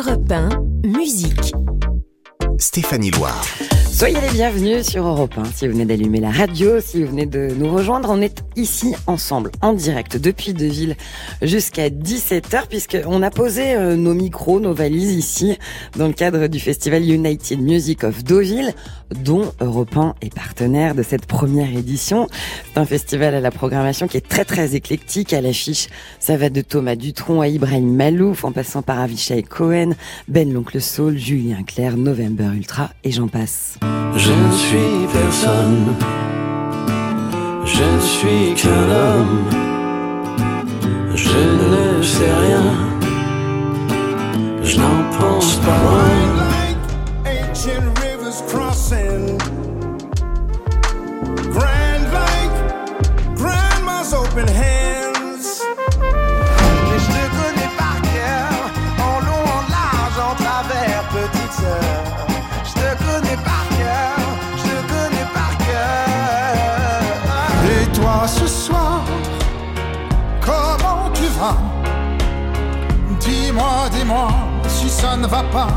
Europe 1, musique. Stéphanie Loire. Soyez les bienvenus sur Europe 1. Si vous venez d'allumer la radio, si vous venez de nous rejoindre, on est ici ensemble, en direct, depuis Deville jusqu'à 17h, puisqu'on a posé euh, nos micros, nos valises ici, dans le cadre du festival United Music of Deauville, dont Europe 1 est partenaire de cette première édition. C'est un festival à la programmation qui est très très éclectique. À l'affiche, ça va de Thomas Dutronc à Ibrahim Malouf, en passant par Avishai Cohen, Ben l'Oncle Soul, Julien Clerc, November Ultra, et j'en passe. Je ne suis personne, je ne suis qu'un homme, je ne sais rien, je n'en pense pas loin. Dis-moi, si ça ne va pas,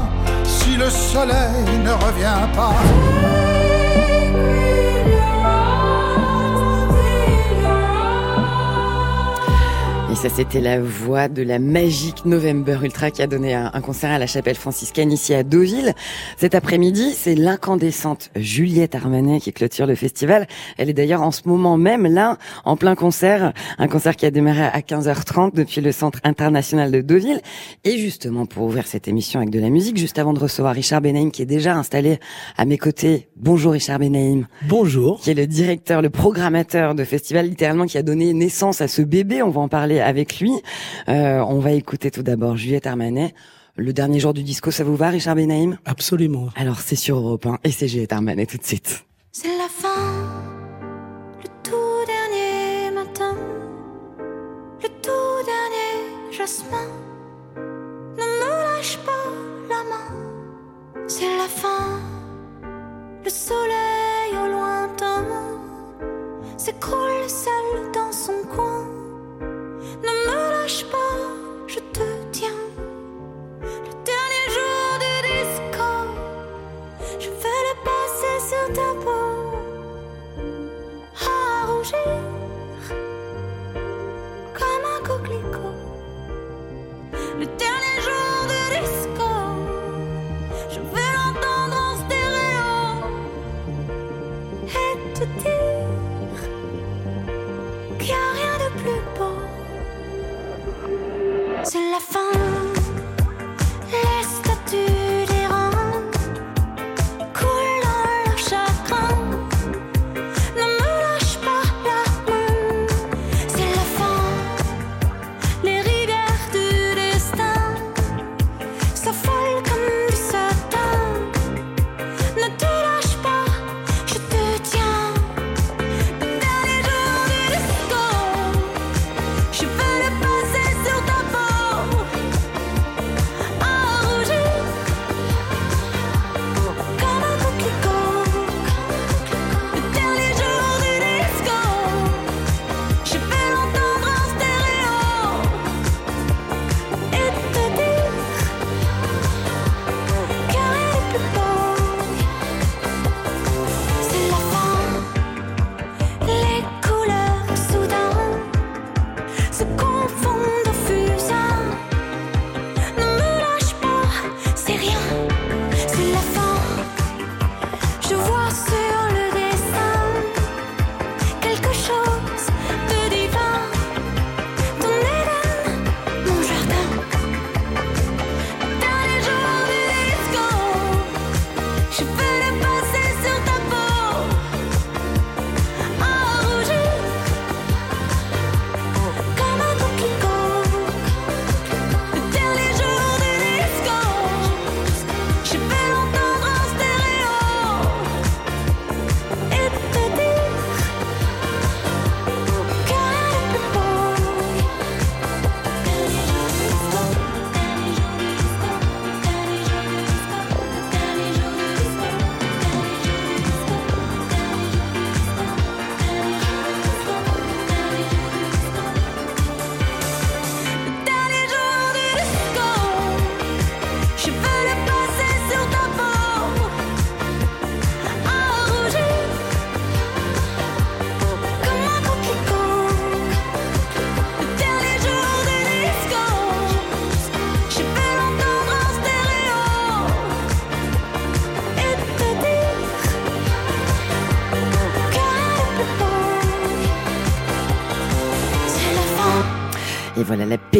si le soleil ne revient pas. Et ça, c'était la voix de la magique November Ultra qui a donné un, un concert à la chapelle franciscaine ici à Deauville. Cet après-midi, c'est l'incandescente Juliette Armanet qui clôture le festival. Elle est d'ailleurs en ce moment même là, en plein concert. Un concert qui a démarré à 15h30 depuis le Centre International de Deauville. Et justement, pour ouvrir cette émission avec de la musique, juste avant de recevoir Richard Benaim qui est déjà installé à mes côtés. Bonjour Richard Benaim Bonjour. qui est le directeur, le programmateur de festival, littéralement qui a donné naissance à ce bébé. On va en parler avec lui. Euh, on va écouter tout d'abord Juliette Armanet. Le dernier jour du disco, ça vous va, Richard Benaim Absolument. Alors c'est sur Europe 1 et c'est Juliette Armanet tout de suite. C'est la fin, le tout dernier matin, le tout dernier jasmin. Ne me lâche pas la main, c'est la fin, le soleil au lointain s'écroule seul dans son coin. Comme un coquelicot. Le dernier jour du disco, C'est la fin. Laisse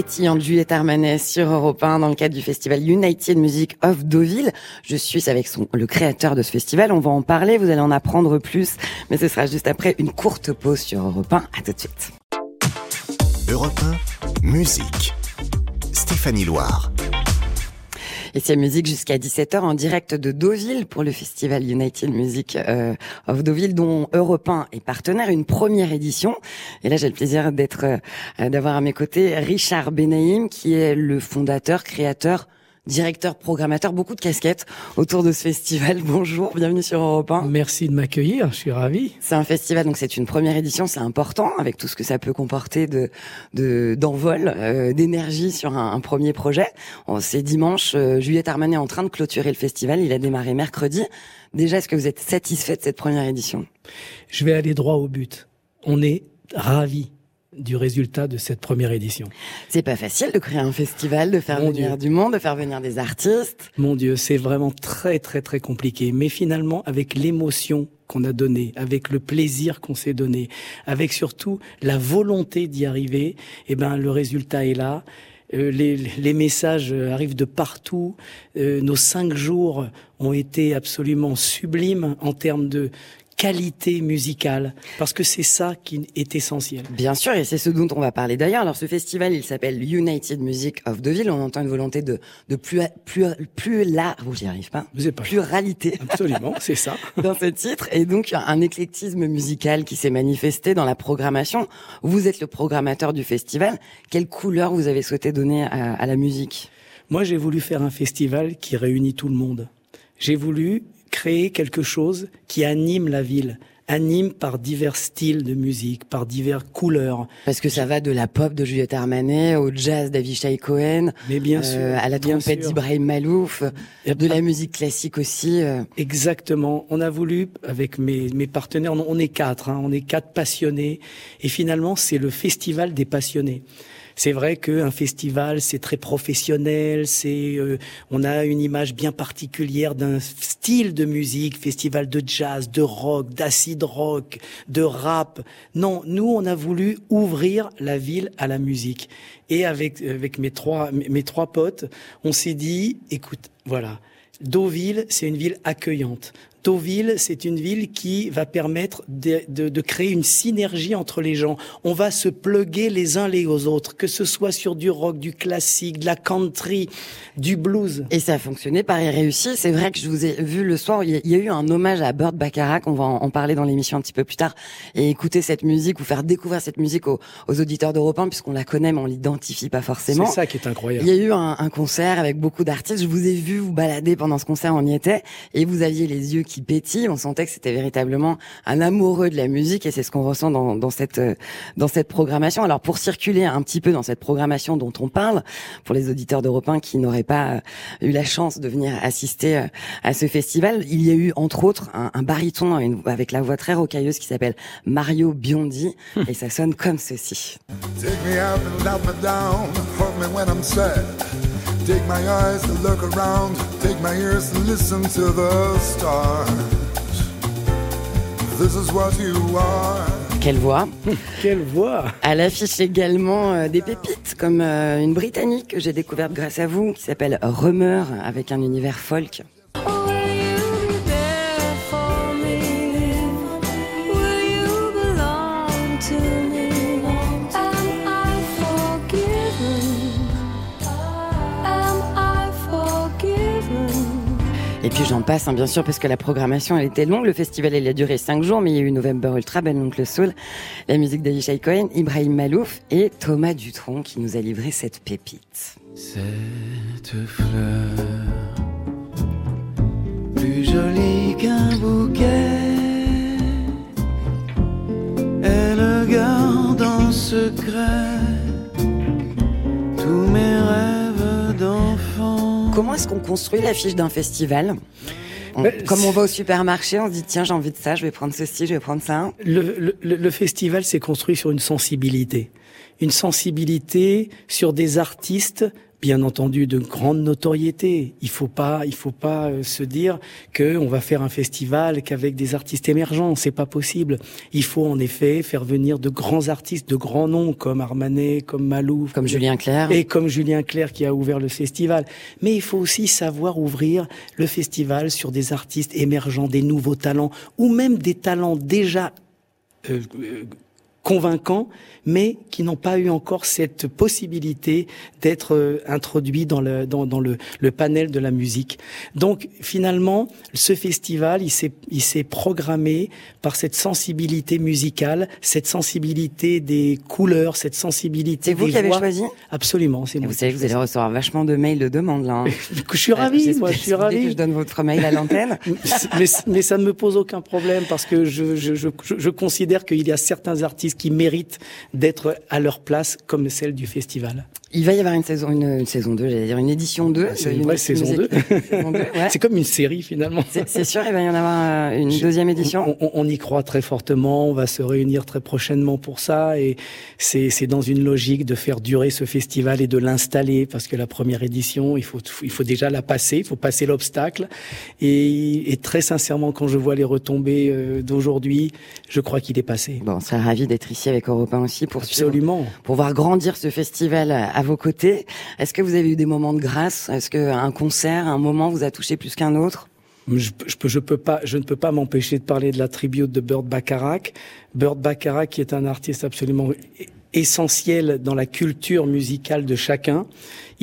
pétillante Juliette Armanet sur Europe 1 dans le cadre du festival United Music of Deauville. Je suis avec le créateur de ce festival. On va en parler, vous allez en apprendre plus, mais ce sera juste après une courte pause sur Europe 1. À tout de suite. Europe 1, musique. Stéphanie Loire. Et c'est musique jusqu'à 17h en direct de Deauville pour le festival United Music euh, of Deauville dont Europe 1 est partenaire, une première édition. Et là, j'ai le plaisir d'être, euh, d'avoir à mes côtés Richard Benaïm qui est le fondateur, créateur directeur, programmateur, beaucoup de casquettes autour de ce festival. Bonjour, bienvenue sur Europe 1. Merci de m'accueillir, je suis ravi. C'est un festival, donc c'est une première édition, c'est important avec tout ce que ça peut comporter de d'envol, euh, d'énergie sur un, premier projet. C'est dimanche, euh, Juliette Armanet est en train de clôturer le festival, il a démarré mercredi. Déjà, est-ce que vous êtes satisfait de cette première édition? Je vais aller droit au but. On est ravis du résultat de cette première édition. C'est pas facile de créer un festival, de faire venir du monde, de faire venir des artistes. Mon Dieu, c'est vraiment très très très compliqué. Mais finalement, avec l'émotion qu'on a donnée, avec le plaisir qu'on s'est donné, avec surtout la volonté d'y arriver, eh ben le résultat est là. Euh, les, les, messages arrivent de partout. Euh, nos cinq jours ont été absolument sublimes en termes de qualité musicale, parce que c'est ça qui est essentiel. Bien sûr, et c'est ce dont on va parler d'ailleurs. Alors ce festival, il s'appelle United Music of Deauville. On entend une volonté de, de plus, plus, plus là, vous j'y arrive pas. Vous pas pluralité. Absolument, c'est ça. dans ce titre, et donc un éclectisme musical qui s'est manifesté dans la programmation. Vous êtes le programmateur du festival. Quelle couleur vous avez souhaité donner à, à la musique? Moi, j'ai voulu faire un festival qui réunit tout le monde. J'ai voulu créer quelque chose qui anime la ville anime par divers styles de musique, par diverses couleurs. Parce que ça va de la pop de Juliette Armanet au jazz d'Avishai Cohen, mais bien euh, sûr, à la trompette d'Ibrahim Malouf, de la musique classique aussi. Euh. Exactement. On a voulu, avec mes, mes partenaires, on est quatre, hein, on est quatre passionnés, et finalement c'est le festival des passionnés. C'est vrai qu'un festival, c'est très professionnel, c'est, euh, on a une image bien particulière d'un style de musique, festival de jazz, de rock, d'acid rock, de rap. Non, nous, on a voulu ouvrir la ville à la musique. Et avec, avec mes trois, mes trois potes, on s'est dit, écoute, voilà, Deauville, c'est une ville accueillante. Deauville, c'est une ville qui va permettre de, de, de, créer une synergie entre les gens. On va se pluguer les uns les autres, que ce soit sur du rock, du classique, de la country, du blues. Et ça a fonctionné, Paris réussi. C'est vrai que je vous ai vu le soir, il y a eu un hommage à Burt Bacharach, on va en parler dans l'émission un petit peu plus tard, et écouter cette musique ou faire découvrir cette musique aux, aux auditeurs d'Europe 1, puisqu'on la connaît mais on l'identifie pas forcément. C'est ça qui est incroyable. Il y a eu un, un concert avec beaucoup d'artistes, je vous ai vu vous balader pendant ce concert, on y était, et vous aviez les yeux qui pétillent, on sentait que c'était véritablement un amoureux de la musique, et c'est ce qu'on ressent dans, dans cette dans cette programmation. Alors pour circuler un petit peu dans cette programmation dont on parle, pour les auditeurs d'Europe 1 qui n'auraient pas euh, eu la chance de venir assister euh, à ce festival, il y a eu entre autres un, un baryton avec la voix très rocailleuse qui s'appelle Mario Biondi, et ça sonne comme ceci. Take me and let me down, hold me when I'm sad. Take my eyes to look around, take my ears to listen to the stars. This is what you are. Quelle voix Quelle voix À l'affiche également euh, des pépites, comme euh, une Britannique que j'ai découverte grâce à vous, qui s'appelle Rumeur, avec un univers folk. Et puis j'en passe, hein, bien sûr, parce que la programmation, elle était longue. Le festival, elle a duré cinq jours, mais il y a eu November Ultra, Ben Oncle Soul, la musique d'Avishai Cohen, Ibrahim Malouf et Thomas Dutronc qui nous a livré cette pépite. Cette fleur, plus jolie qu'un bouquet, elle garde en secret tous mes rêves. Comment est-ce qu'on construit l'affiche d'un festival on, Ben, Comme on va au supermarché, on se dit tiens j'ai envie de ça, je vais prendre ceci, je vais prendre ça. Le, le, le festival s'est construit sur une sensibilité. Une sensibilité sur des artistes bien entendu de grande notoriété. Il faut pas, il faut pas euh, se dire que on va faire un festival qu'avec des artistes émergents. C'est pas possible. Il faut en effet faire venir de grands artistes, de grands noms comme Armanet, comme Malouf, Comme Julien Clerc. et comme Julien Clerc qui a ouvert le festival. Mais il faut aussi savoir ouvrir le festival sur des artistes émergents, des nouveaux talents, ou même des talents déjà euh, euh, convaincants, mais qui n'ont pas eu encore cette possibilité d'être euh, introduits dans le dans, dans le, le panel de la musique. Donc finalement, ce festival, il s'est il s'est programmé par cette sensibilité musicale, cette sensibilité des couleurs, cette sensibilité C'est vous des qui avez choisi? Absolument, c'est moi. Vous savez, que vous allez recevoir vachement de mails de demande là. hein. Je suis ravi, Euh, moi, je suis dès que ravi. je donne votre mail à l'antenne. mais, mais ça ne me pose aucun problème parce que je, je, je, je considère qu'il y a certains artistes qui méritent d'être à leur place comme celle du festival. Il va y avoir une saison, une, une saison 2, j'allais dire une édition 2. Ah, c'est une vraie saison 2. Saison 2, ouais. C'est comme une série finalement. C'est sûr, il va y en avoir euh, une deuxième édition. On, on- on y croit très fortement, on va se réunir très prochainement pour ça et c'est dans une logique de faire durer ce festival et de l'installer parce que la première édition, il faut il faut déjà la passer, il faut passer l'obstacle et, et très sincèrement quand je vois les retombées euh, d'aujourd'hui, je crois qu'il est passé. Bon, on serait ravi d'être ici avec Europe 1 aussi pour suivre, Absolument. pour voir grandir ce festival à vos côtés. Est-ce que vous avez eu des moments de grâce? Est-ce qu'un concert, un moment vous a touché plus qu'un autre? Je, peux pas, je ne peux pas m'empêcher de parler de la tribute de Burt Bacharach. Burt Bacharach, qui est un artiste absolument essentiel dans la culture musicale de chacun.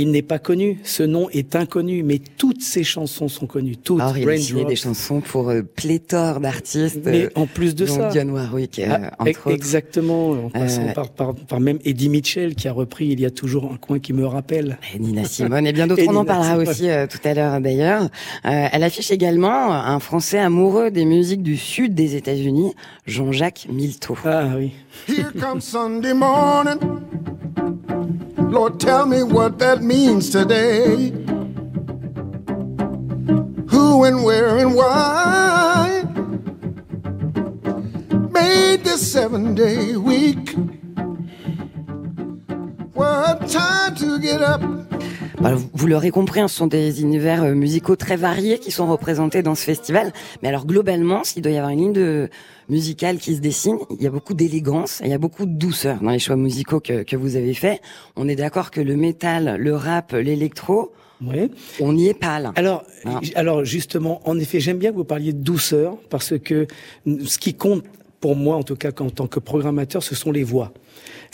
Il n'est pas connu. Ce nom est inconnu, mais toutes ses chansons sont connues. Toutes. Alors, il a des chansons pour euh, pléthore d'artistes. Mais euh, en plus de dont ça. Dionne Warwick, euh, Ah, entre autres. exactement, en passant Euh, par, par, par même Eddie Mitchell qui a repris Il y a toujours un coin qui me rappelle. Et Nina Simone et bien d'autres. On en parlera Simone. aussi euh, tout à l'heure d'ailleurs. Euh, elle affiche également un Français amoureux des musiques du sud des États-Unis, Jean-Jacques Milteau. Ah oui. Here comes Sunday morning. Lord, tell me what that means today. Who and where and why made this seven day week? What time to get up? Bah, vous- l'aurez compris, hein, ce sont des univers euh, musicaux très variés qui sont représentés dans ce festival. Mais alors globalement, s'il doit y avoir une ligne de musicale qui se dessine, il y a beaucoup d'élégance il y a beaucoup de douceur dans les choix musicaux que, que vous avez faits. On est d'accord que le métal, le rap, l'électro, Oui. on n'y est pas là. Alors, Ah. alors justement, en effet, j'aime bien que vous parliez de douceur parce que ce qui compte pour moi, en tout cas en tant que programmateur, ce sont les voix.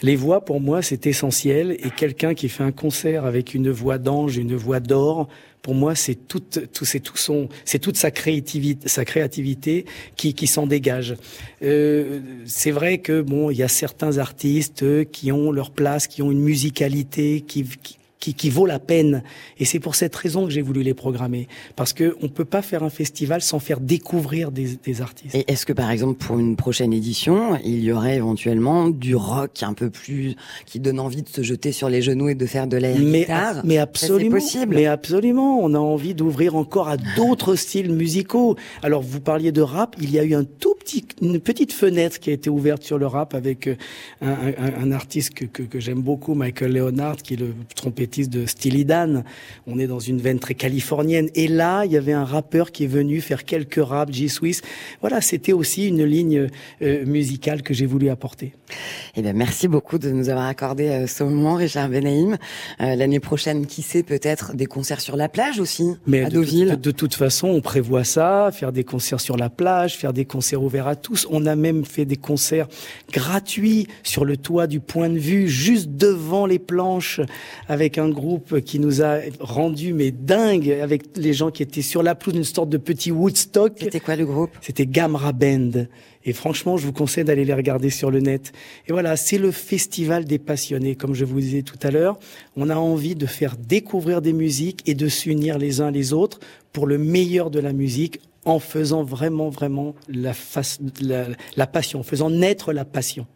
Les voix, pour moi, c'est essentiel. Et quelqu'un qui fait un concert avec une voix d'ange, une voix d'or, pour moi, c'est tout, tout, c'est tout son, c'est toute sa créativité, sa créativité qui, qui s'en dégage. Euh, c'est vrai que bon, il y a certains artistes qui ont leur place, qui ont une musicalité, qui, qui qui, qui vaut la peine. Et c'est pour cette raison que j'ai voulu les programmer. Parce que on peut pas faire un festival sans faire découvrir des, des artistes. Et est-ce que par exemple pour une prochaine édition, il y aurait éventuellement du rock un peu plus qui donne envie de se jeter sur les genoux et de faire de l'air mais, guitare mais absolument, c'est possible. mais absolument, on a envie d'ouvrir encore à d'autres styles musicaux. Alors vous parliez de rap, il y a eu un tout petit, une petite fenêtre qui a été ouverte sur le rap avec euh, un, un- un artiste que, que, que j'aime beaucoup, Michael Leonard, qui est le trompettiste de Steely Dan. On est dans une veine très californienne. Et là, il y avait un rappeur qui est venu faire quelques raps, G-Swiss. Voilà, c'était aussi une ligne euh, musicale que j'ai voulu apporter. Eh bien, merci beaucoup de nous avoir accordé euh, ce moment, Richard Benaïm. Euh, L'année prochaine, qui sait, peut-être des concerts sur la plage aussi, Mais à de, Deauville. de- de toute façon, on prévoit ça, faire des concerts sur la plage, faire des concerts ouverts à tous. On a même fait des concerts gratuits sur le toit du point de vue, juste devant les planches, avec un groupe qui nous a rendu mais dingue, avec les gens qui étaient sur la pelouse, une sorte de petit Woodstock. C'était quoi le groupe? C'était Gamra Band. Et franchement, je vous conseille d'aller les regarder sur le net. Et voilà, c'est le festival des passionnés. Comme je vous disais tout à l'heure, on a envie de faire découvrir des musiques et de s'unir les uns les autres pour le meilleur de la musique en faisant vraiment, vraiment la, face, la, la passion, en faisant naître la passion.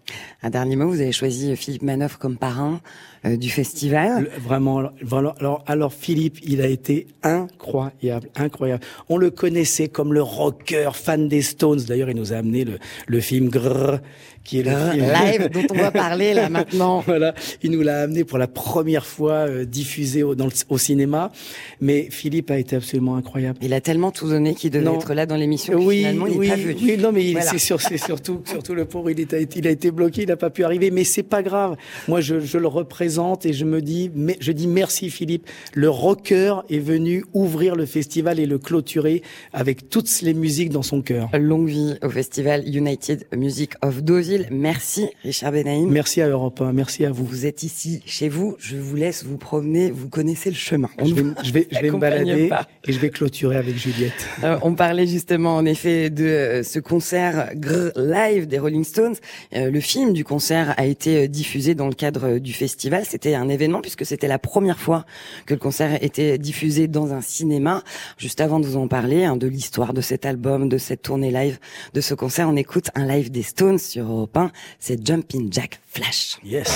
Un dernier mot, vous avez choisi Philippe Manoff comme parrain euh, du festival. Le- Vraiment, vraiment. Alors, alors Philippe, il a été incroyable, incroyable. On le connaissait comme le rocker fan des Stones. D'ailleurs, il nous a amené le, le film Grrr, qui est le film live dont on va parler là maintenant. Voilà, il nous l'a amené pour la première fois euh, diffusé au, dans le- au cinéma. Mais Philippe a été absolument incroyable. Il a tellement tout donné qu'il devait Non. être là dans l'émission. Oui, finalement, il oui, n'est pas venu. oui, non, mais il- Voilà. c'est c'est surtout, surtout le pauvre, il, est, il a été bloqué, il n'a pas pu arriver, mais c'est pas grave. Moi, je, je le représente et je me dis, mais, je dis merci Philippe. Le rocker est venu ouvrir le festival et le clôturer avec toutes les musiques dans son cœur. Longue vie au festival United Music of Deauville. Merci Richard Benaïm. Merci à Europe 1, merci à vous. Vous êtes ici chez vous. Je vous laisse vous promener. Vous connaissez le chemin. On Je vais, ne je vais, je vais me balader pas. et je vais clôturer avec Juliette. Euh, on parlait justement en effet de euh, ce concert live des Rolling Stones. Euh, le film du concert a été diffusé dans le cadre du festival. C'était un événement puisque c'était la première fois que le concert était diffusé dans un cinéma. Juste avant de vous en parler, hein, de l'histoire de cet album, de cette tournée live, de ce concert, on écoute un live des Stones sur Europe 1. C'est Jumpin' Jack Flash. Yes.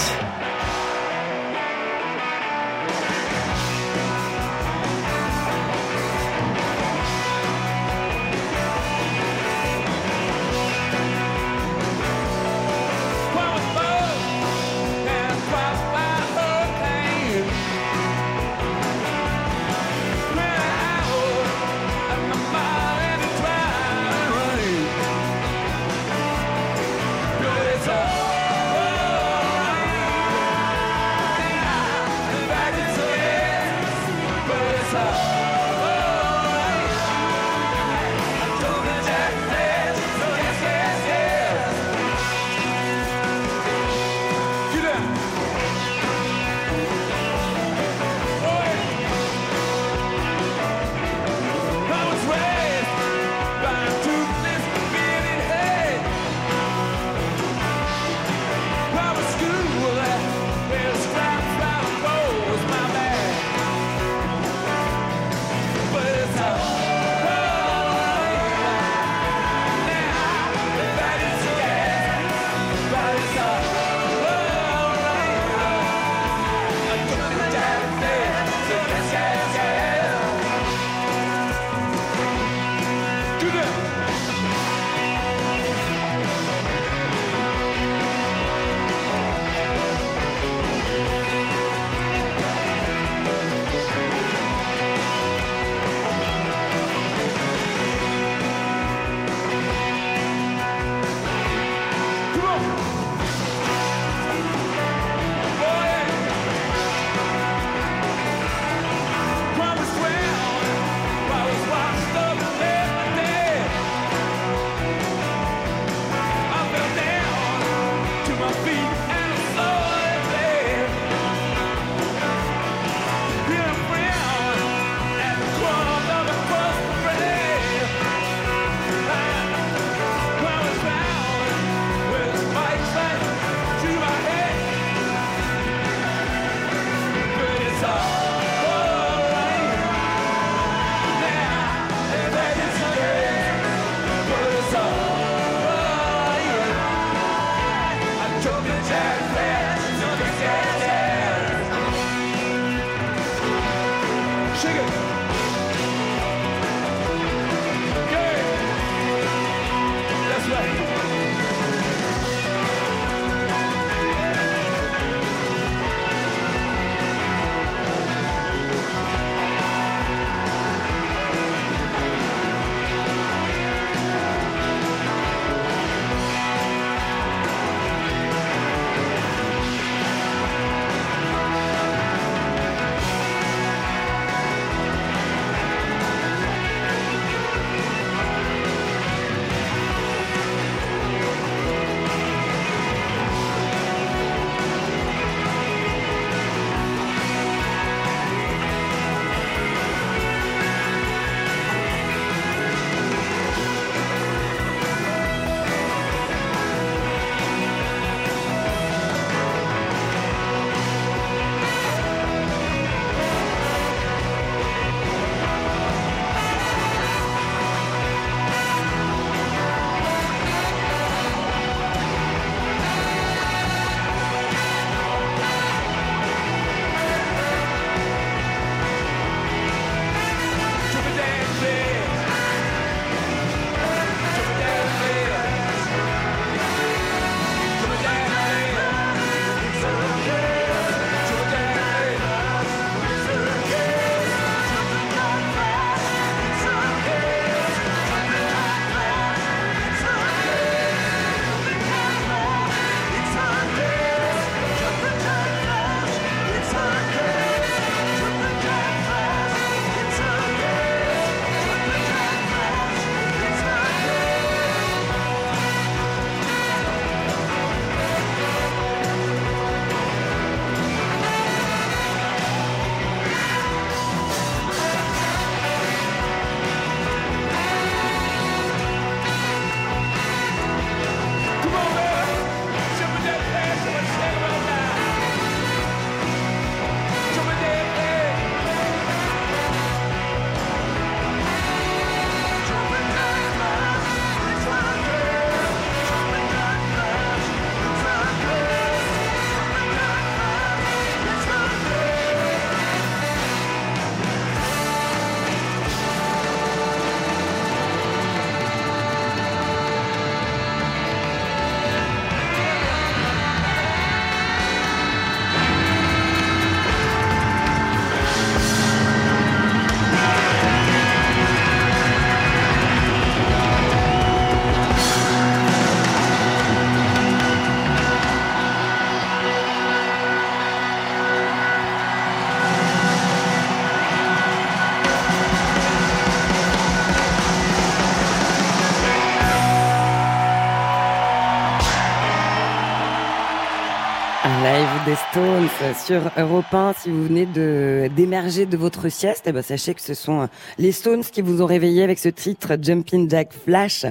Sur Europe 1. Si vous venez de d'émerger de votre sieste, eh ben sachez que ce sont les Stones qui vous ont réveillé avec ce titre Jumping Jack Flash,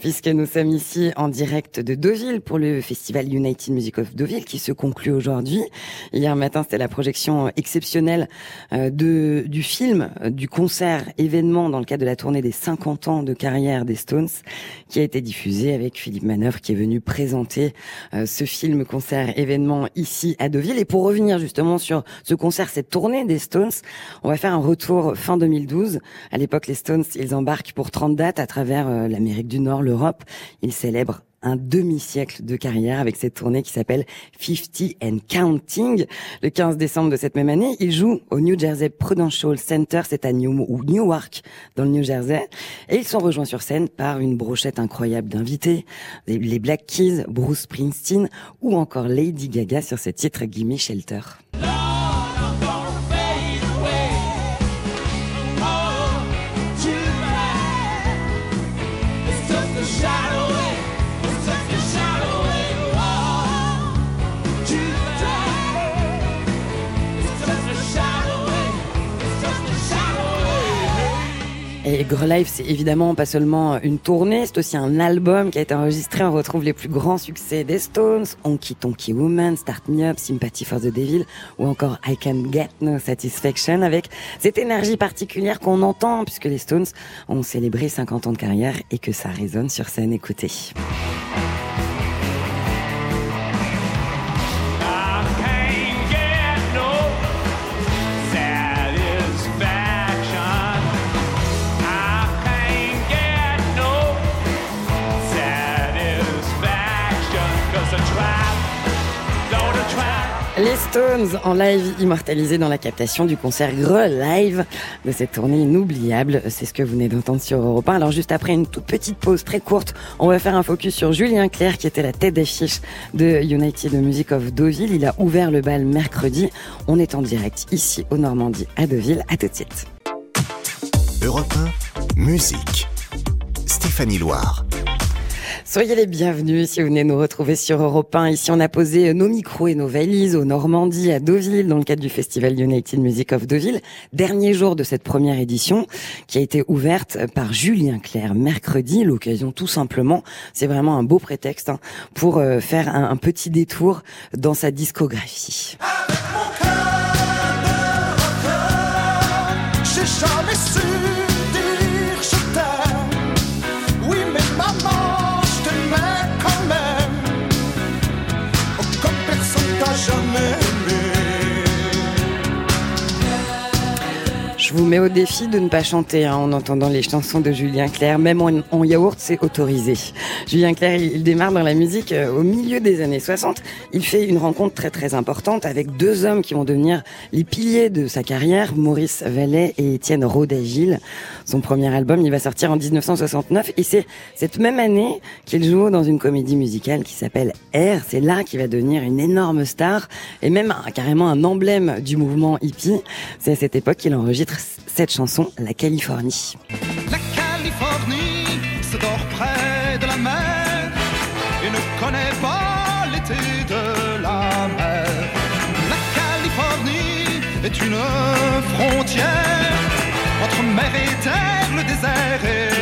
puisque nous sommes ici en direct de Deauville pour le festival United Music of Deauville qui se conclut aujourd'hui. Hier matin, c'était la projection exceptionnelle euh, du film, euh, du concert événement dans le cadre de la tournée des 50 ans de carrière des Stones, qui a été diffusé avec Philippe Manœuvre qui est venu présenter euh, ce film concert événement ici à Deauville. Et pour revenir justement sur ce concert, cette tournée des Stones, on va faire un retour fin 2012. À l'époque, les Stones, ils embarquent pour 30 dates à travers euh, l'Amérique du Nord, l'Europe. Ils célèbrent un demi-siècle de carrière avec cette tournée qui s'appelle 50 and Counting. Le 15 décembre de cette même année, ils jouent au New Jersey Prudential Center, c'est à New ou Newark, dans le New Jersey, et ils sont rejoints sur scène par une brochette incroyable d'invités, les Black Keys, Bruce Springsteen ou encore Lady Gaga sur ce titre Gimme Shelter. Et Life, c'est évidemment pas seulement une tournée, c'est aussi un album qui a été enregistré. On retrouve les plus grands succès des Stones, Honky Tonky Woman, Start Me Up, Sympathy for the Devil, ou encore I Can Get No Satisfaction, avec cette énergie particulière qu'on entend puisque les Stones ont célébré 50 ans de carrière et que ça résonne sur scène. Écoutez. Les Stones en live immortalisés dans la captation du concert Gre Live de cette tournée inoubliable. C'est ce que vous venez d'entendre sur Europe 1. Alors juste après une toute petite pause très courte, on va faire un focus sur Julien Clerc qui était la tête d'affiche de United Music of Deauville. Il a ouvert le bal mercredi. On est en direct ici au Normandie à Deauville. À tout de suite. Europe 1, musique. Stéphanie Loire. Soyez les bienvenus si vous venez nous retrouver sur Europe 1. Ici, on a posé nos micros et nos valises au Normandie, à Deauville, dans le cadre du festival United Music of Deauville. Dernier jour de cette première édition, qui a été ouverte par Julien Clerc mercredi. L'occasion, tout simplement, c'est vraiment un beau prétexte hein, pour euh, faire un, petit détour dans sa discographie. Vous mets au défi de ne pas chanter hein, en entendant les chansons de Julien Clerc, même en, yaourt, c'est autorisé. Julien Clerc, il, démarre dans la musique euh, au milieu des années 60. Il fait une rencontre très très importante avec deux hommes qui vont devenir les piliers de sa carrière, Maurice Vallet et Étienne Rodagil. Son premier album, il va sortir en 1969 et c'est cette même année qu'il joue dans une comédie musicale qui s'appelle Air. C'est là qu'il va devenir une énorme star et même carrément un emblème du mouvement hippie. C'est à cette époque qu'il enregistre cette chanson, La Californie. La Californie se dort près de la mer et ne connaît pas l'été de la mer. La Californie est une frontière entre mer et terre, le désert et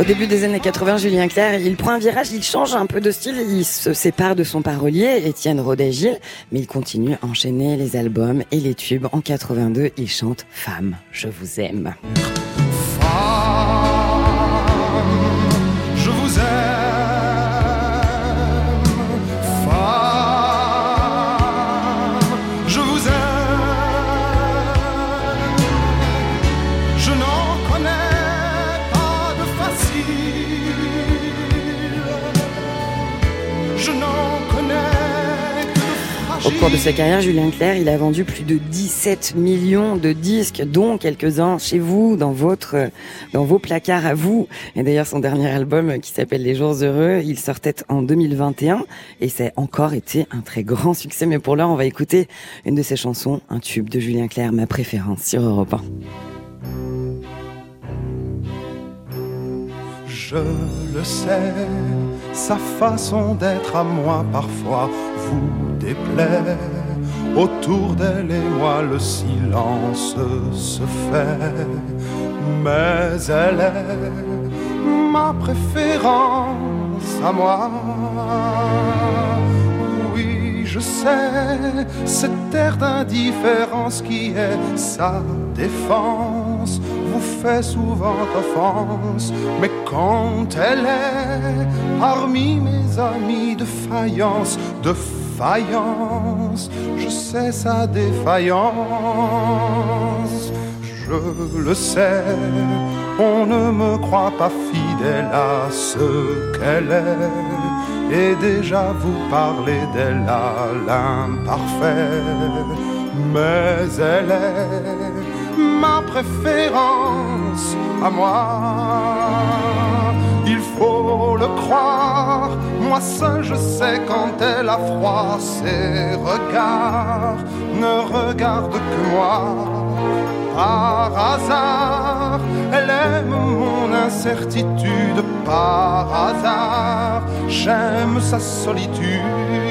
Au début des années 80, Julien Clerc, il prend un virage, il change un peu de style, il se sépare de son parolier, Étienne Rodagil, mais il continue à enchaîner les albums et les tubes. En 82, il chante Femme, je vous aime. Cours de sa carrière, Julien Clerc, il a vendu plus de 17 millions de disques, dont quelques-uns chez vous, dans votre, dans vos placards à vous. Et d'ailleurs, son dernier album, qui s'appelle Les Jours Heureux, il sortait en 2021 et ça a encore été un très grand succès. Mais pour l'heure, on va écouter une de ses chansons, un tube de Julien Clerc, ma préférence sur Europe 1. Je le sais, sa façon d'être à moi parfois vous Autour d'elle et moi le silence se fait, mais elle est ma préférence à moi. Oui, je sais, cette terre d'indifférence qui est sa défense vous fait souvent offense, mais quand elle est parmi mes amis de faïence, de faïence, je sais sa défaillance, je le sais, on ne me croit pas fidèle à ce qu'elle est, et déjà vous parlez d'elle à l'imparfait, mais elle est ma préférence à moi. Croire, moi seul je sais quand elle a froid, ses regards ne regardent que moi. Par hasard, elle aime mon incertitude, par hasard, j'aime sa solitude.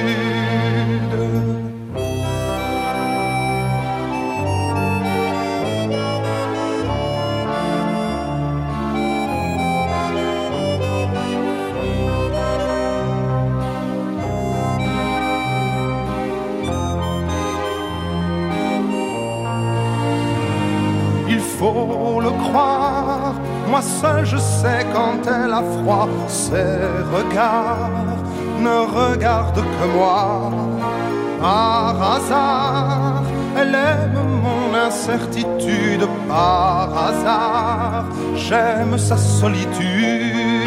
Faut le croire, moi seul je sais quand elle a froid, ses regards ne regardent que moi. Par hasard, elle aime mon incertitude, par hasard, j'aime sa solitude.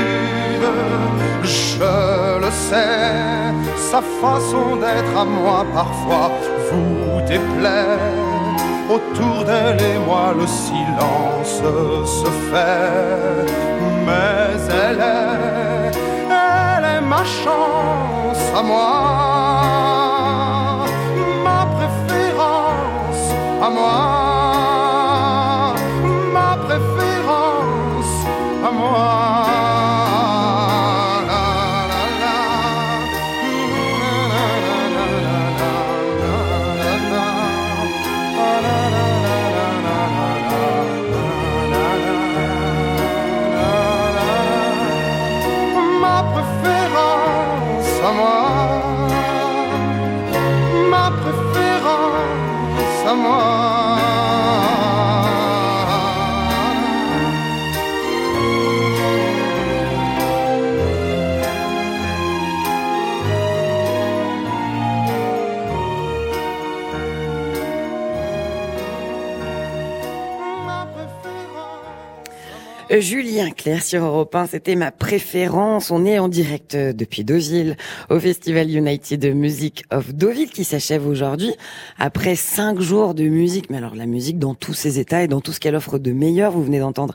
Je le sais, sa façon d'être à moi parfois vous déplaît. Autour d'elle et moi le silence se fait, mais elle est, elle est ma chance à moi, ma préférence à moi, ma préférence à moi. Ma préférence. Julien Clerc sur Europe 1, c'était ma préférence. On est en direct euh, depuis Deauville au Festival United Music of Deauville qui s'achève aujourd'hui après cinq jours de musique. Mais alors la musique dans tous ses états et dans tout ce qu'elle offre de meilleur. Vous venez d'entendre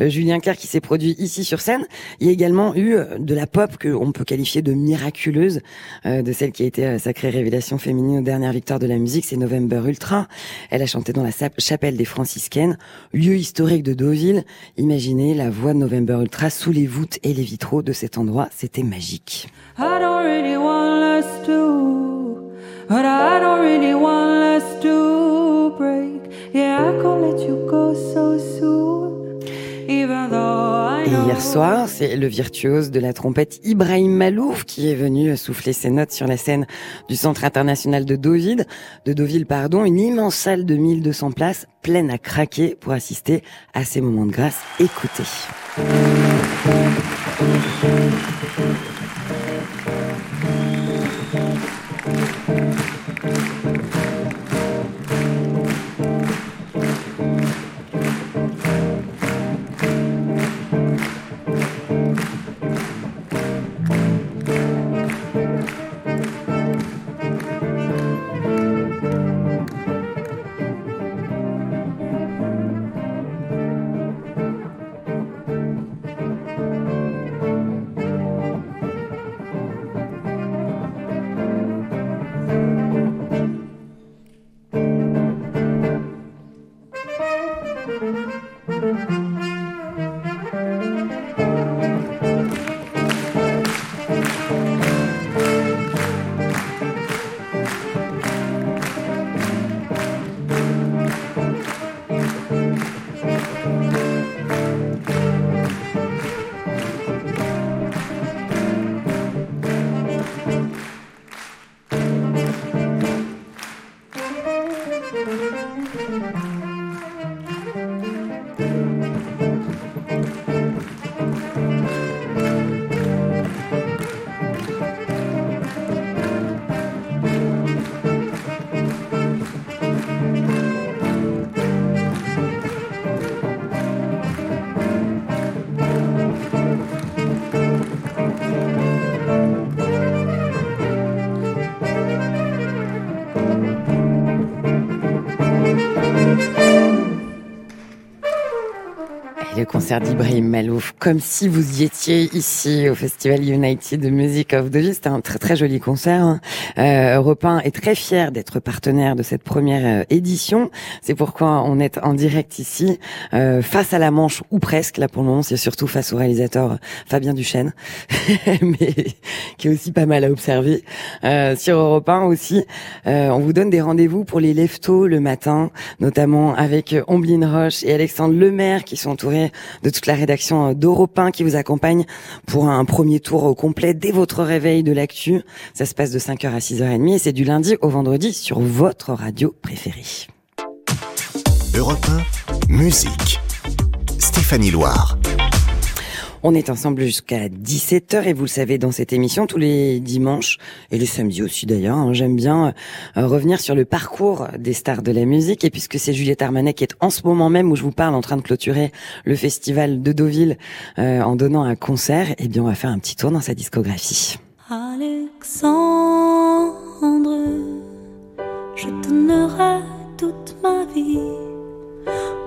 euh, Julien Clerc qui s'est produit ici sur scène. Il y a également eu euh, de la pop que on peut qualifier de miraculeuse, de celle qui a été sacrée révélation féminine aux dernières victoires de la musique, c'est November Ultra. Elle a chanté dans la chapelle des franciscaines, lieu historique de Deauville. Imaginez la voix de November Ultra sous les voûtes et les vitraux de cet endroit, c'était magique. Et hier soir, c'est le virtuose de la trompette Ibrahim Malouf qui est venu souffler ses notes sur la scène du Centre international de Deauville, de Deauville, pardon, une immense salle de 1200 places pleine à craquer pour assister à ces moments de grâce. Écoutez. Concert d'Ibrahim Malouf, comme si vous y étiez ici au Festival United Music of the. C'était un très très joli concert. Hein. Euh, Europe 1 est très fier d'être partenaire de cette première euh, édition. C'est pourquoi on est en direct ici, euh, face à la Manche, ou presque. Là pour le moment, c'est surtout face au réalisateur Fabien Duchesne, mais qui est aussi pas mal à observer. Euh, sur Europe 1 aussi, euh, on vous donne des rendez-vous pour les leftos le matin, notamment avec Ombline Roche et Alexandre Lemaire qui sont entourés de toute la rédaction d'Europe 1 qui vous accompagne pour un premier tour complet dès votre réveil de l'actu. Ça se passe de 5h à 6h30 et c'est du lundi au vendredi sur votre radio préférée. Europe 1, musique. Stéphanie Loire. On est ensemble jusqu'à 17h et vous le savez dans cette émission tous les dimanches et les samedis aussi d'ailleurs. hein, J'aime bien euh, revenir sur le parcours des stars de la musique et puisque c'est Juliette Armanet qui est en ce moment même où je vous parle en train de clôturer le festival de Deauville euh, en donnant un concert, eh bien on va faire un petit tour dans sa discographie. Alexandre, je donnerai toute ma vie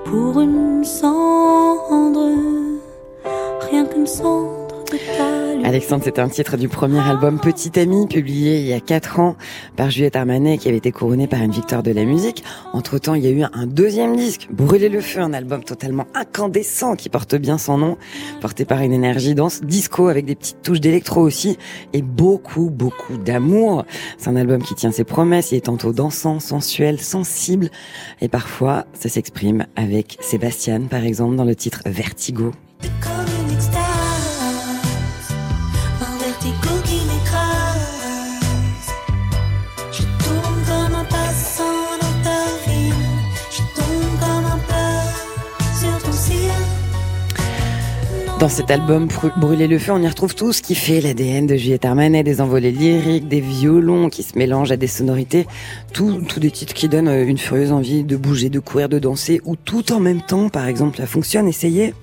pour une cendre, rien qu'une cendre de ta. Alexandre, c'est un titre du premier album Petit Ami, publié il y a quatre ans par Juliette Armanet, qui avait été couronné par une victoire de la musique. Entre-temps, il y a eu un deuxième disque, Brûler le feu, un album totalement incandescent qui porte bien son nom, porté par une énergie dense, disco avec des petites touches d'électro aussi, et beaucoup, beaucoup d'amour. C'est un album qui tient ses promesses, il est tantôt dansant, sensuel, sensible, et parfois, ça s'exprime avec Sébastien, par exemple, dans le titre Vertigo. Dans cet album Brûler le feu, on y retrouve tout ce qui fait l'ADN de Juliette Armanet, des envolées lyriques, des violons qui se mélangent à des sonorités, tout, tout des titres qui donnent euh, une furieuse envie de bouger, de courir, de danser, ou tout en même temps, par exemple, ça fonctionne, essayez.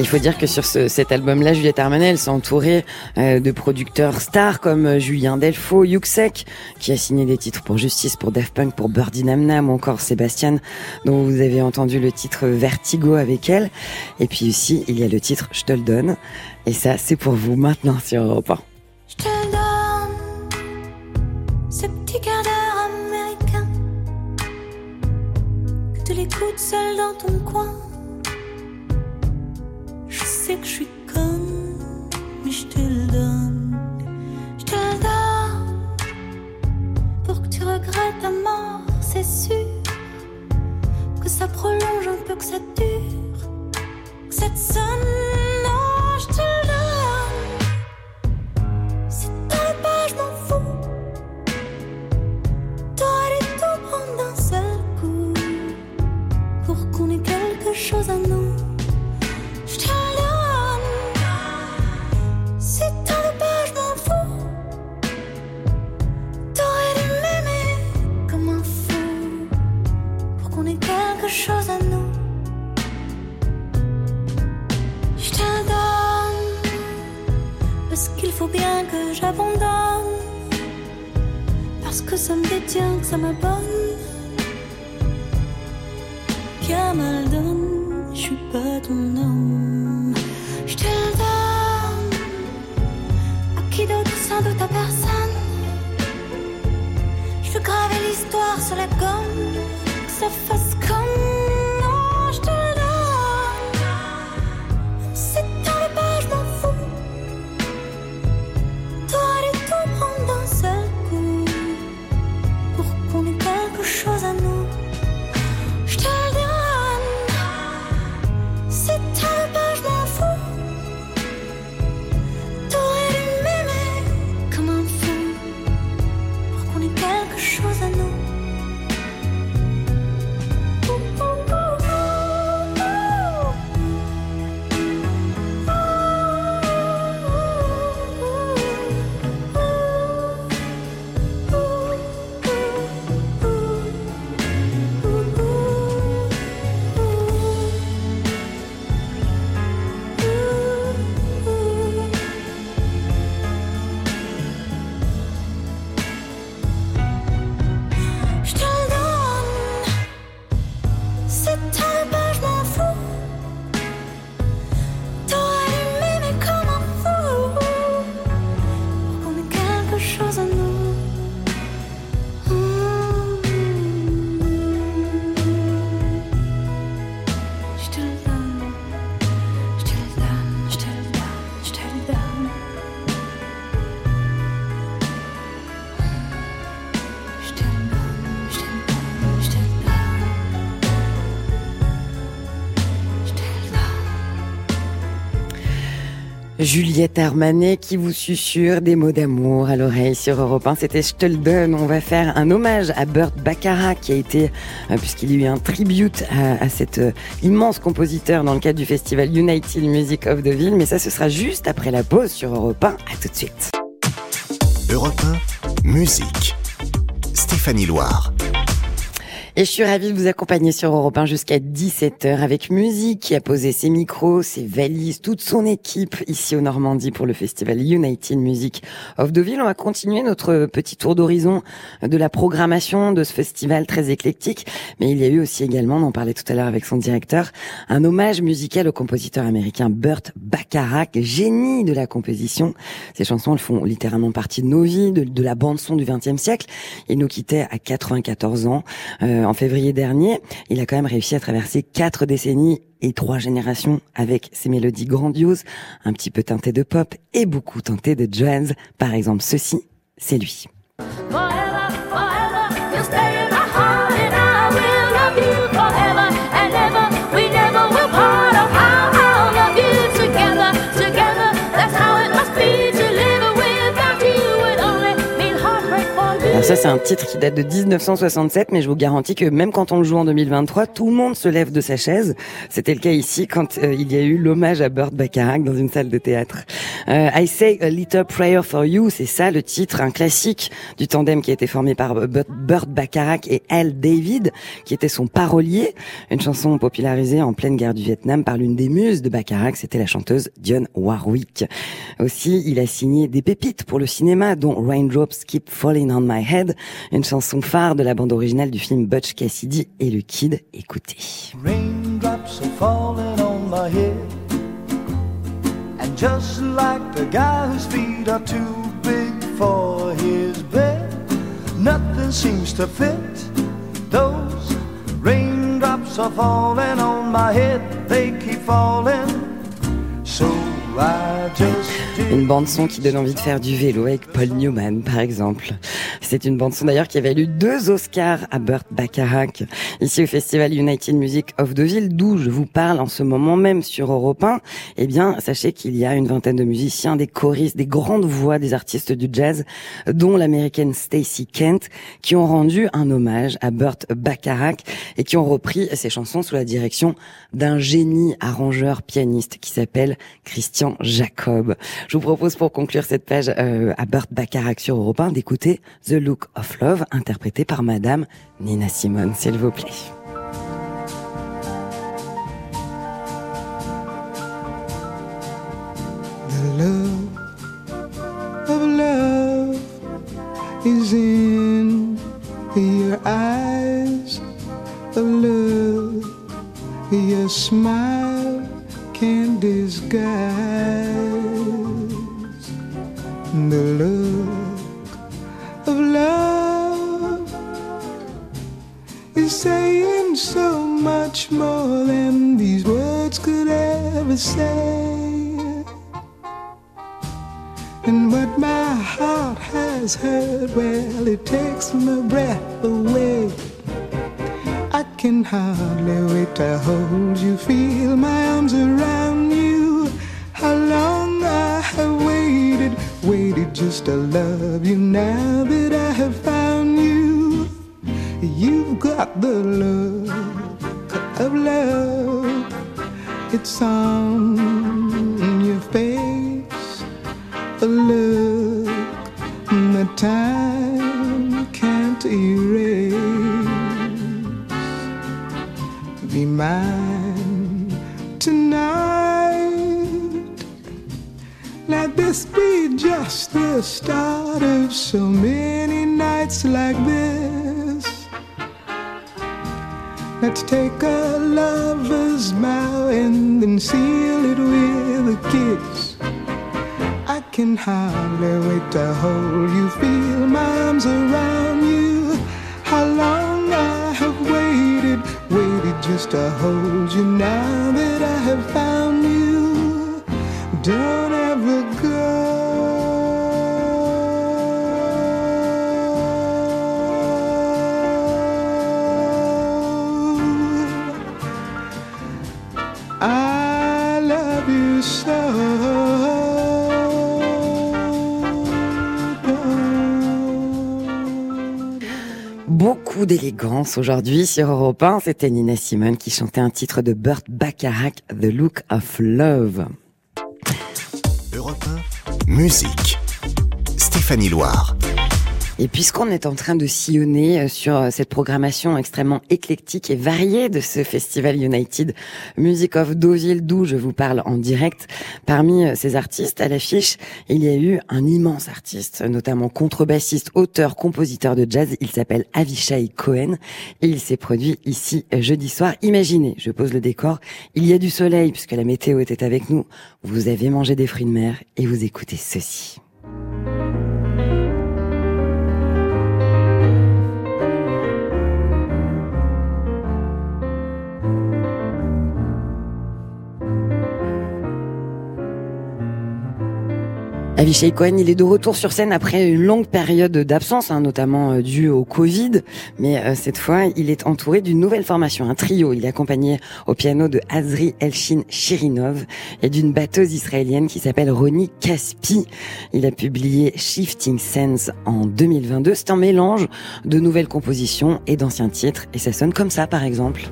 Il faut dire que sur ce- cet album-là, Juliette Armanet, elle s'est entourée euh, de producteurs stars comme euh, Julien Delfaux, Yuxek, qui a signé des titres pour Justice, pour Daft Punk, pour Birdie Nam Nam, ou encore Sébastien, dont vous avez entendu le titre Vertigo avec elle. Et puis aussi, il y a le titre Je te le donne. Et ça, c'est pour vous maintenant sur Europe 1. Je te donne, ce petit d'heure américain. Sais que je suis conne, mais je te le donne. Je te le donne pour que tu regrettes ta mort, c'est sûr. Que ça prolonge un peu, que ça dure, que ça te sonne. Non, je te le donne. C'est un pas, je m'en fous. Tout prendre d'un seul coup pour qu'on ait quelque chose à nous. Que ça me détient, Juliette Armanet qui vous susurre des mots d'amour à l'oreille sur Europe 1. C'était Je. On va faire un hommage à Burt Baccarat qui a été, euh, puisqu'il y a eu un tribute à, à cet euh, immense compositeur dans le cadre du festival United Music of the Ville. Mais ça, ce sera juste après la pause sur Europe 1. À tout de suite. Europe 1, musique. Stéphanie Loire. Et je suis ravie de vous accompagner sur Europe 1 jusqu'à 17h avec musique qui a posé ses micros, ses valises, toute son équipe ici au Normandie pour le festival United Music of Deauville. On va continuer notre petit tour d'horizon de la programmation de ce festival très éclectique. Mais il y a eu aussi également, on en parlait tout à l'heure avec son directeur, un hommage musical au compositeur américain Burt Bacharach, génie de la composition. Ces chansons, elles font littéralement partie de nos vies, de, de la bande son du XXe siècle. Il nous quittait à 94 ans. Euh, en février dernier, il a quand même réussi à traverser quatre décennies et trois générations avec ses mélodies grandioses, un petit peu teintées de pop et beaucoup teintées de jazz. Par exemple, ceci, c'est lui. Ça, c'est un titre qui date de 1967, mais je vous garantis que même quand on le joue en 2023, tout le monde se lève de sa chaise. C'était le cas ici quand euh, il y a eu l'hommage à Burt Bacharach dans une salle de théâtre. Euh, I Say a Little Prayer for You, c'est ça le titre, un classique du tandem qui a été formé par Burt Bacharach et Al David, qui était son parolier. Une chanson popularisée en pleine guerre du Vietnam par l'une des muses de Bacharach, c'était la chanteuse Dionne Warwick. Aussi, il a signé des pépites pour le cinéma, dont Raindrops Keep Falling on My Head, une chanson phare de la bande originale du film Butch Cassidy et le Kid. Écoutez. Raindrops are falling on my head. And just like the guy whose feet are too big for his bed, nothing seems to fit. Those raindrops are falling on my head, they keep falling. Une bande son qui donne envie de faire du vélo avec Paul Newman, par exemple. C'est une bande son d'ailleurs qui avait eu deux Oscars à Burt Bacharach, ici au Festival United Music of Deauville, d'où je vous parle en ce moment même sur Europe 1. Eh bien, sachez qu'il y a une vingtaine de musiciens, des choristes, des grandes voix des artistes du jazz, dont l'américaine Stacey Kent, qui ont rendu un hommage à Burt Bacharach et qui ont repris ses chansons sous la direction d'un génie arrangeur pianiste qui s'appelle Christian Jacob. Je vous propose pour conclure cette page euh, à Burt Bacharach sur Europe 1 d'écouter The Look of Love, interprété par Madame Nina Simone, s'il vous plaît. The love of love is in your eyes of love. Your smile can disguise the look of love is saying so much more than these words could ever say. And what my heart has heard, well, it takes my breath away. Can hardly wait to hold you, feel my arms around you. How long I have waited, waited just to love you. Now that I have found you, you've got the look of love. It's on your face, a look that time can't erase. Be mine tonight. Let this be just the start of so many nights like this. Let's take a lover's vow and then seal it with a kiss. I can hardly wait to hold you, feel my arms around you. How long just to hold you. Now that I have found you, don't beaucoup d'élégance aujourd'hui sur Europe 1. C'était Nina Simone qui chantait un titre de Burt Bacharach, The Look of Love. Europe 1, musique. Stéphanie Loire. Et puisqu'on est en train de sillonner euh, sur euh, cette programmation extrêmement éclectique et variée de ce festival United Music of Deauville, d'où je vous parle en direct, parmi euh, ces artistes à l'affiche, il y a eu un immense artiste, notamment contrebassiste, auteur, compositeur de jazz. Il s'appelle Avishai Cohen et il s'est produit ici jeudi soir. Imaginez, je pose le décor, il y a du soleil puisque la météo était avec nous. Vous avez mangé des fruits de mer et vous écoutez ceci. Avishai Cohen, il est de retour sur scène après une longue période d'absence, hein, notamment euh, due au Covid. Mais euh, cette fois, il est entouré d'une nouvelle formation, un trio. Il est accompagné au piano de Azri Elshin Shirinov et d'une batteuse israélienne qui s'appelle Roni Caspi. Il a publié Shifting Sense en 2022. C'est un mélange de nouvelles compositions et d'anciens titres. Et ça sonne comme ça, par exemple.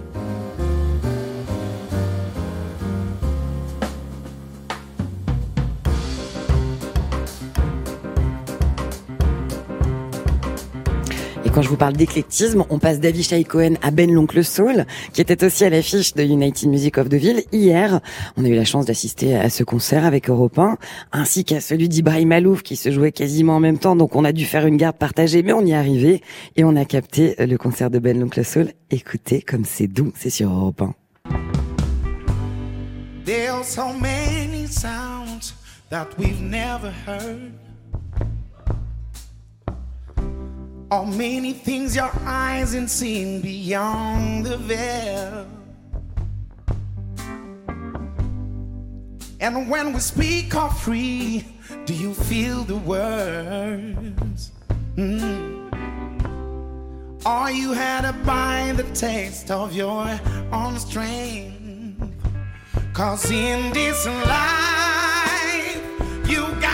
Quand je vous parle d'éclectisme, on passe d'Avishai Cohen à Ben l'Oncle Soul, qui était aussi à l'affiche de United Music of Deauville. Hier, on a eu la chance d'assister à ce concert avec Europe 1, ainsi qu'à celui d'Ibrahim Malouf, qui se jouait quasiment en même temps, donc on a dû faire une garde partagée, mais on y est arrivé, et on a capté le concert de Ben l'Oncle Soul. Écoutez comme c'est doux, c'est sur Europe 1. There are so many sounds that we've never heard. Or many things your eyes ain't seen beyond the veil. And when we speak of free, do you feel the words? Mm. Are you had to buy the taste of your own strength? Cause in this life, you got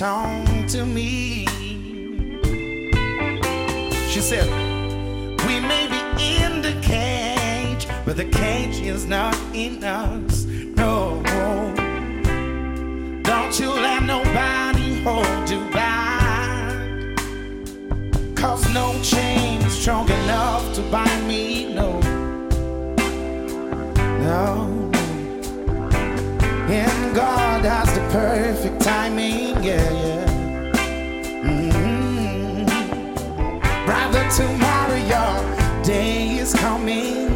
song to me. She said, We may be in the cage, but the cage is not in us. No. Don't you let nobody hold you back. Cause no chain is strong enough to bind me, no. No. And God has the perfect timing, yeah, yeah. Mhm. Brother, tomorrow your day is coming.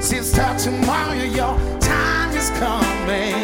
Sister, tomorrow your time is coming.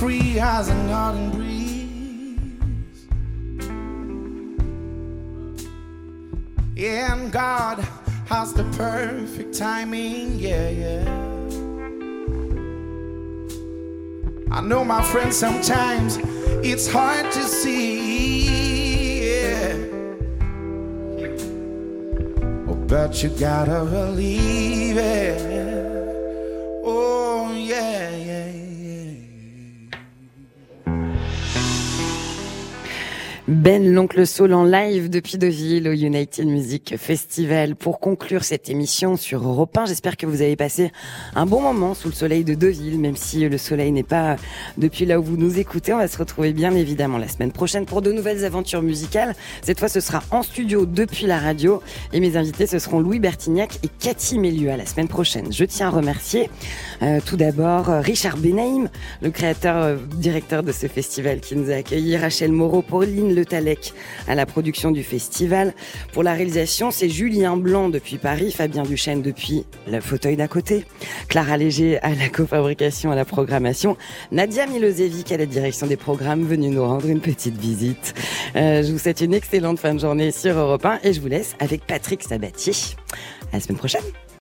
Free as a northern breeze. Yeah, and God has the perfect timing, yeah, yeah. I know, my friend, sometimes it's hard to see, yeah. Oh, but you gotta believe it. Ben, l'oncle Saul en live depuis Deauville au United Music Festival. Pour conclure cette émission sur Europe 1, j'espère que vous avez passé un bon moment sous le soleil de Deauville, même si le soleil n'est pas depuis là où vous nous écoutez. On va se retrouver bien évidemment la semaine prochaine pour de nouvelles aventures musicales. Cette fois, ce sera en studio depuis la radio et mes invités, ce seront Louis Bertignac et Cathy Mélieu à la semaine prochaine. Je tiens à remercier euh, tout d'abord euh, Richard Benaim, le créateur, euh, directeur de ce festival qui nous a accueillis, Rachel Moreau, Pauline Le À la production du festival. Pour la réalisation, c'est Julien Blanc depuis Paris, Fabien Duchesne depuis le fauteuil d'à côté, Clara Léger à la cofabrication, à la programmation, Nadia Milosevic à la direction des programmes, venue nous rendre une petite visite. Euh, je vous souhaite une excellente fin de journée sur Europe 1 et je vous laisse avec Patrick Sabatier. À la semaine prochaine.